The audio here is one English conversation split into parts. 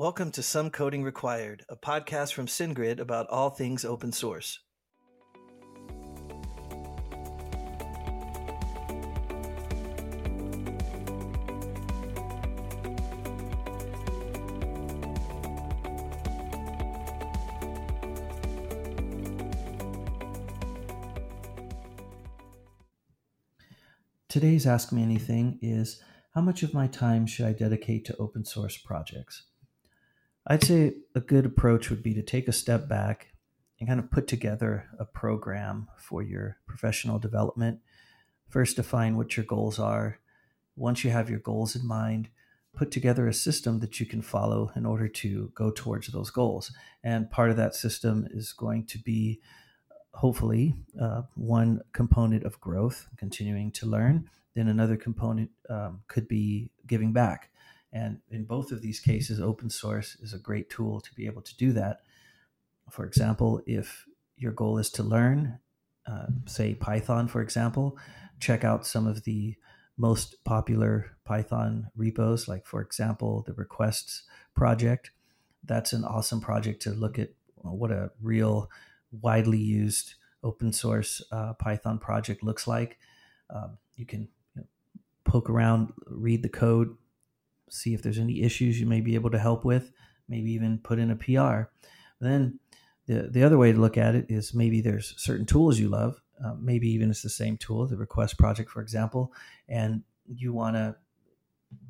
Welcome to Some Coding Required, a podcast from SendGrid about all things open source. Today's Ask Me Anything is how much of my time should I dedicate to open source projects? I'd say a good approach would be to take a step back and kind of put together a program for your professional development. First, define what your goals are. Once you have your goals in mind, put together a system that you can follow in order to go towards those goals. And part of that system is going to be hopefully uh, one component of growth, continuing to learn. Then another component um, could be giving back. And in both of these cases, open source is a great tool to be able to do that. For example, if your goal is to learn, uh, say Python, for example, check out some of the most popular Python repos, like, for example, the requests project. That's an awesome project to look at what a real widely used open source uh, Python project looks like. Um, you can you know, poke around, read the code, see if there's any issues you may be able to help with, maybe even put in a PR. Then the, the other way to look at it is maybe there's certain tools you love, uh, maybe even it's the same tool, the request project, for example, and you want to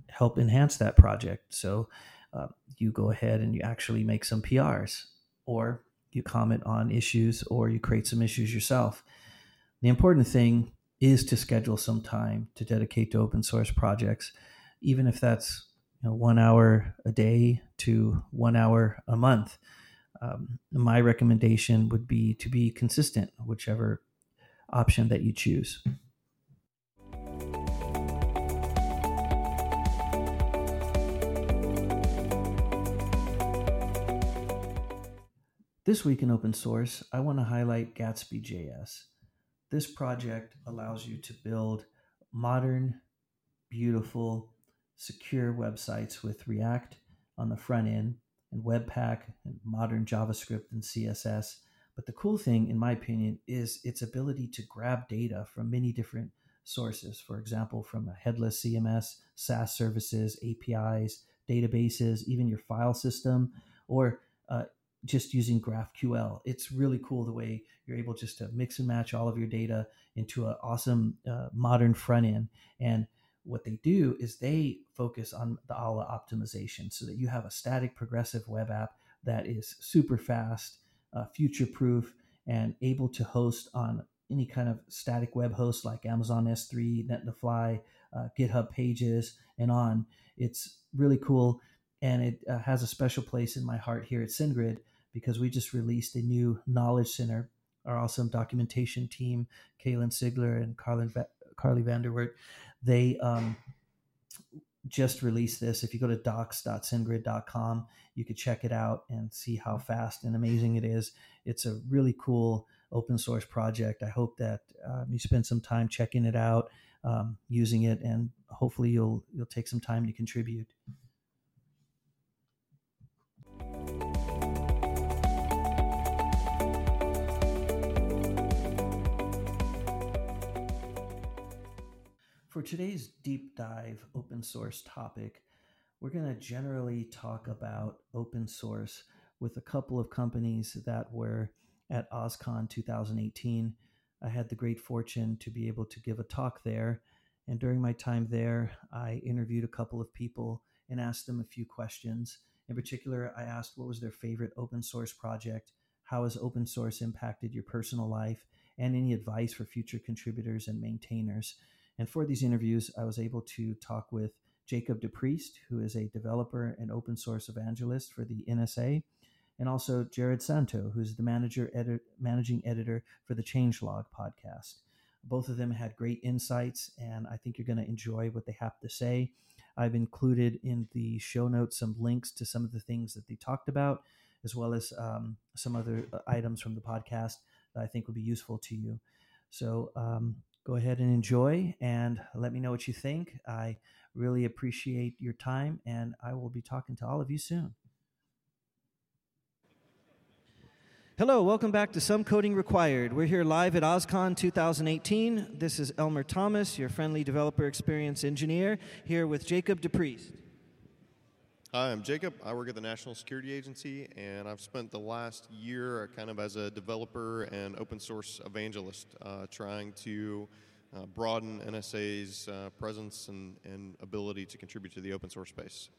help enhance that project. So uh, you go ahead and you actually make some PRs or you comment on issues or you create some issues yourself. The important thing is to schedule some time to dedicate to open source projects, even if that's you know, one hour a day to one hour a month. Um, my recommendation would be to be consistent, whichever option that you choose. This week in open source, I want to highlight Gatsby.js. This project allows you to build modern, beautiful, secure websites with React on the front end and Webpack and modern JavaScript and CSS. But the cool thing, in my opinion, is its ability to grab data from many different sources. For example, from a headless CMS, SaaS services, APIs, databases, even your file system, or uh, just using GraphQL. It's really cool the way you're able just to mix and match all of your data into an awesome uh, modern front end. And what they do is they focus on the ALA optimization so that you have a static progressive web app that is super fast, uh, future proof, and able to host on any kind of static web host like Amazon S3, Netlify, uh, GitHub Pages, and on. It's really cool. And it uh, has a special place in my heart here at SendGrid because we just released a new knowledge center. Our awesome documentation team, Kaylin Sigler and Carlin Carly Vanderwert, they um, just released this. If you go to docs.sendgrid.com, you could check it out and see how fast and amazing it is. It's a really cool open source project. I hope that um, you spend some time checking it out, um, using it, and hopefully you'll you'll take some time to contribute. For today's deep dive open source topic, we're going to generally talk about open source with a couple of companies that were at OSCON 2018. I had the great fortune to be able to give a talk there. And during my time there, I interviewed a couple of people and asked them a few questions. In particular, I asked what was their favorite open source project, how has open source impacted your personal life, and any advice for future contributors and maintainers. And for these interviews, I was able to talk with Jacob DePriest, who is a developer and open source evangelist for the NSA, and also Jerod Santo, who's the manager edit, managing editor for the Changelog podcast. Both of them had great insights, and I think you're going to enjoy what they have to say. I've included in the show notes some links to some of the things that they talked about, as well as um, some other uh, items from the podcast that I think will be useful to you. So um, go ahead and enjoy and let me know what you think. I really appreciate your time, and I will be talking to all of you soon. Hello, welcome back to Some Coding Required. We're here live at OSCON 2018. This is Elmer Thomas, your friendly developer experience engineer, here with Jacob DePriest. Hi, I'm Jacob. I work at the National Security Agency, and I've spent the last year kind of as a developer and open source evangelist, uh, trying to uh, broaden NSA's uh, presence and, and ability to contribute to the open source space.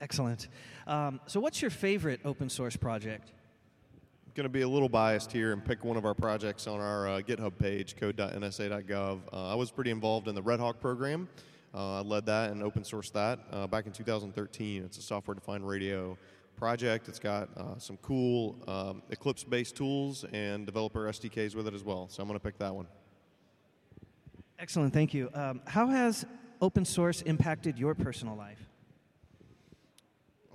Excellent. Um, so, what's your favorite open source project? I'm going to be a little biased here and pick one of our projects on our uh, GitHub page, code.nsa.gov. Uh, I was pretty involved in the Red Hawk program. Uh, I led that and open sourced that uh, back in 2013. It's a software defined radio project. It's got uh, some cool um, Eclipse based tools and developer SDKs with it as well. So I'm going to pick that one. Excellent, thank you. Um, how has open source impacted your personal life?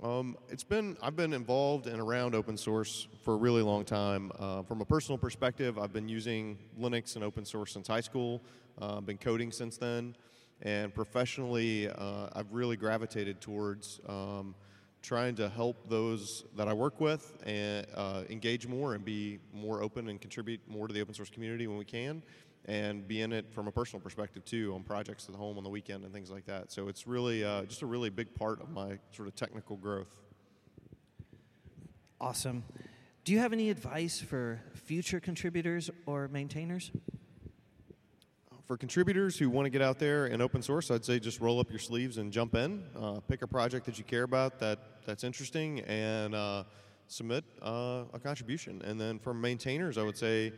Um, it's been I've been involved and around open source for a really long time. Uh, from a personal perspective, I've been using Linux and open source since high school. Uh, I've been coding since then, and professionally, uh, I've really gravitated towards um, trying to help those that I work with and uh, engage more and be more open and contribute more to the open source community when we can and be in it from a personal perspective too on projects at home on the weekend and things like that. So it's really uh, just a really big part of my sort of technical growth. Awesome. Do you have any advice for future contributors or maintainers? For contributors who want to get out there and open source, I'd say just roll up your sleeves and jump in. Uh, pick a project that you care about that that's interesting and uh, submit uh, a contribution. And then for maintainers, I would say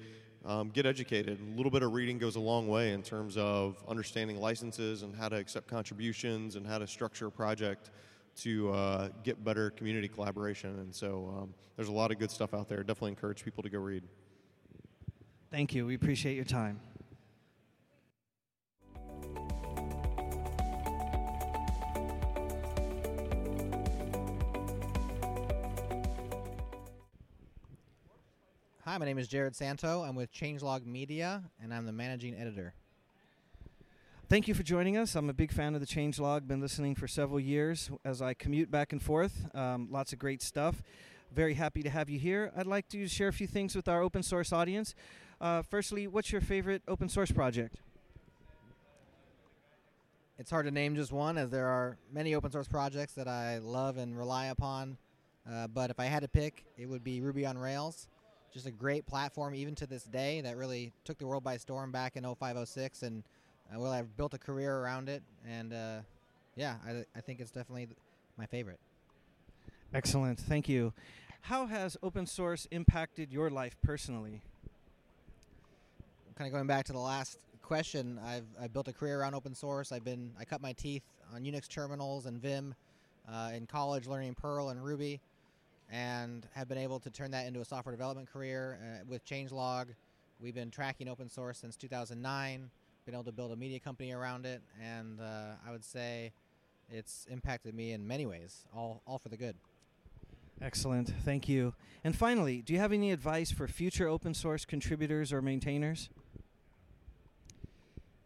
um, get educated. A little bit of reading goes a long way in terms of understanding licenses and how to accept contributions and how to structure a project to uh, get better community collaboration. And so um, there's a lot of good stuff out there. Definitely encourage people to go read. Thank you. We appreciate your time. Hi, my name is Jerod Santo. I'm with Changelog Media, and I'm the managing editor. Thank you for joining us. I'm a big fan of the Changelog. Been listening for several years as I commute back and forth. Um, lots of great stuff. Very happy to have you here. I'd like to share a few things with our open source audience. Uh, firstly, what's your favorite open source project? It's hard to name just one, as there are many open source projects that I love and rely upon. Uh, but if I had to pick, it would be Ruby on Rails just a great platform even to this day that really took the world by storm back in 0506 and uh, well I've built a career around it and uh, yeah I, I think it's definitely my favorite. Excellent. Thank you. How has open source impacted your life personally? Kind of going back to the last question I've, I've built a career around open source. I've been I cut my teeth on Unix terminals and Vim uh, in college learning Perl and Ruby and have been able to turn that into a software development career uh, with Changelog. We've been tracking open source since 2009, been able to build a media company around it, and uh, I would say it's impacted me in many ways, all, all for the good. Excellent, thank you. And finally, do you have any advice for future open source contributors or maintainers?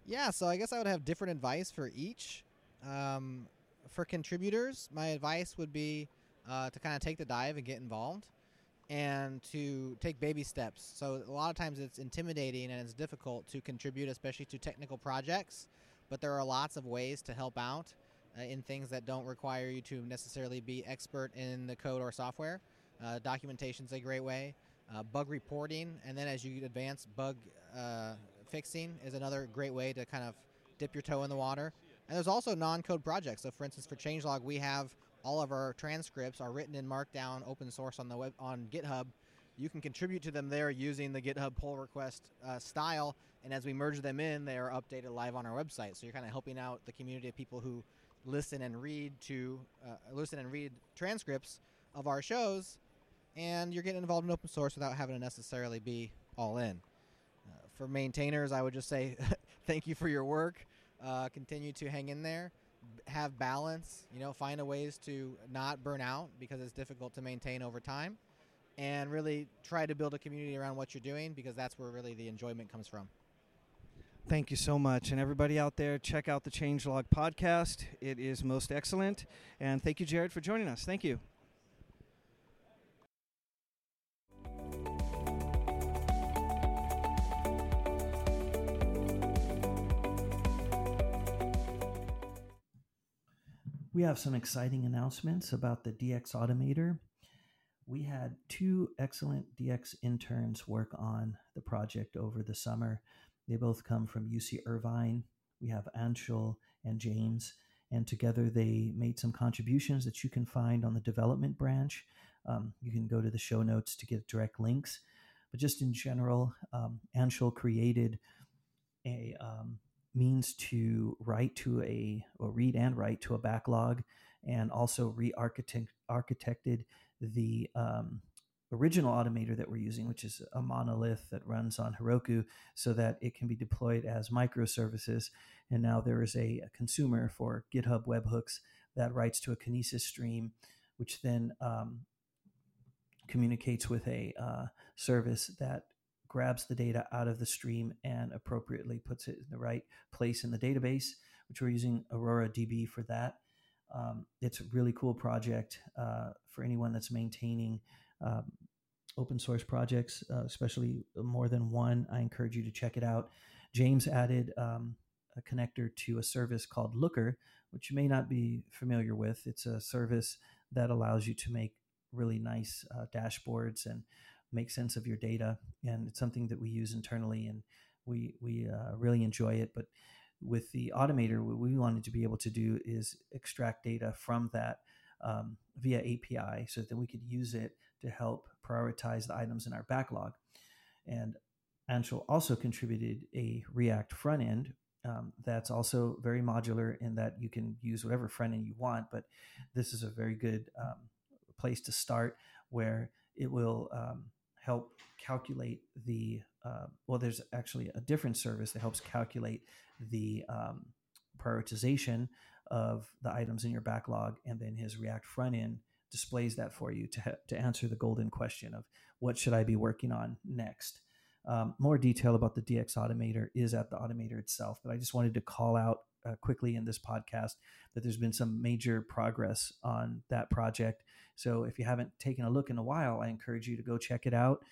Yeah, so I guess I would have different advice for each. Um, for contributors, my advice would be uh, to kind of take the dive and get involved and to take baby steps. So a lot of times it's intimidating and it's difficult to contribute, especially to technical projects. But there are lots of ways to help out uh, in things that don't require you to necessarily be expert in the code or software. Uh, Documentation is a great way. Uh, bug reporting, and then as you advance, bug uh, fixing is another great way to kind of dip your toe in the water. And there's also non-code projects. So, for instance, for Changelog, we have all of our transcripts are written in Markdown, open source on the web on GitHub. You can contribute to them there using the GitHub pull request uh, style, and as we merge them in, they are updated live on our website. So you're kind of helping out the community of people who listen and read to uh, listen and read transcripts of our shows, and you're getting involved in open source without having to necessarily be all in. Uh, for maintainers, I would just say thank you for your work. Uh, continue to hang in there have balance, you know, find a ways to not burn out because it's difficult to maintain over time and really try to build a community around what you're doing because that's where really the enjoyment comes from. Thank you so much. And everybody out there, check out the Changelog podcast. It is most excellent. And thank you, Jerod, for joining us. Thank you. We have some exciting announcements about the DX Automator. We had two excellent DX interns work on the project over the summer. They both come from UC Irvine. We have Anshul and James, and together they made some contributions that you can find on the development branch. Um, you can go to the show notes to get direct links. But just in general, um, Anshul created a um, means to write to a or read and write to a backlog and also re-architected the um, original automator that we're using which is a monolith that runs on heroku so that it can be deployed as microservices. And now there is a, a consumer for github webhooks that writes to a kinesis stream which then um, communicates with a uh, service that grabs the data out of the stream and appropriately puts it in the right place in the database, which we're using Aurora DB for that. Um, it's a really cool project uh, for anyone that's maintaining um, open source projects, uh, especially more than one. I encourage you to check it out. James added um, a connector to a service called Looker, which you may not be familiar with. It's a service that allows you to make really nice uh, dashboards and make sense of your data. And it's something that we use internally, and we we uh, really enjoy it. But with the automator, what we wanted to be able to do is extract data from that um, via API, so that we could use it to help prioritize the items in our backlog. And Anshul also contributed a React front end um, that's also very modular in that you can use whatever front end you want. But this is a very good um, place to start where it will um, help calculate the uh, well there's actually a different service that helps calculate the um, prioritization of the items in your backlog and then his react front end displays that for you to, to answer the golden question of what should i be working on next. Um, more detail about the dx automator is at the automator itself but i just wanted to call out uh, quickly in this podcast that there's been some major progress on that project. So if you haven't taken a look in a while, I encourage you to go check it out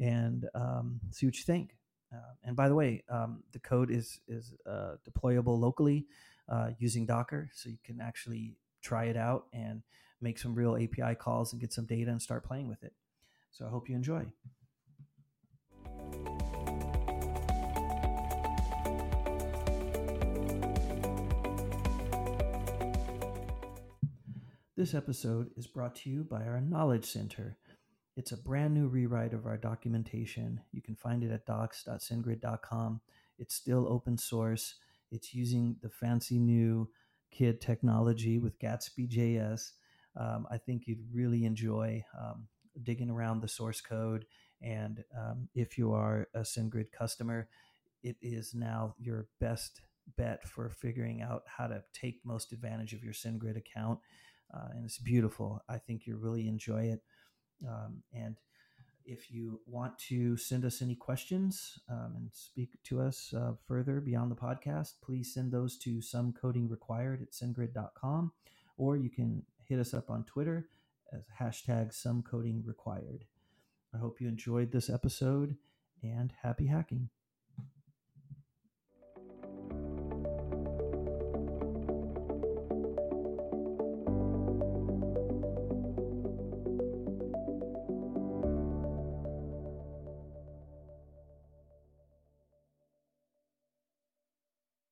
and um, see what you think. Uh, and by the way, um, the code is is uh, deployable locally uh, using Docker, so you can actually try it out and make some real API calls and get some data and start playing with it. So I hope you enjoy. This episode is brought to you by our Knowledge Center. It's a brand new rewrite of our documentation. You can find it at docs.sendgrid.com. It's still open source. It's using the fancy new KID technology with Gatsby.js. Um, I think you'd really enjoy um, digging around the source code. And um, if you are a SendGrid customer, it is now your best bet for figuring out how to take most advantage of your SendGrid account uh, and it's beautiful. I think you'll really enjoy it. Um, and if you want to send us any questions um, and speak to us uh, further beyond the podcast, please send those to some coding required at sendgrid.com, or you can hit us up on Twitter as hashtag some coding required. I hope you enjoyed this episode and happy hacking.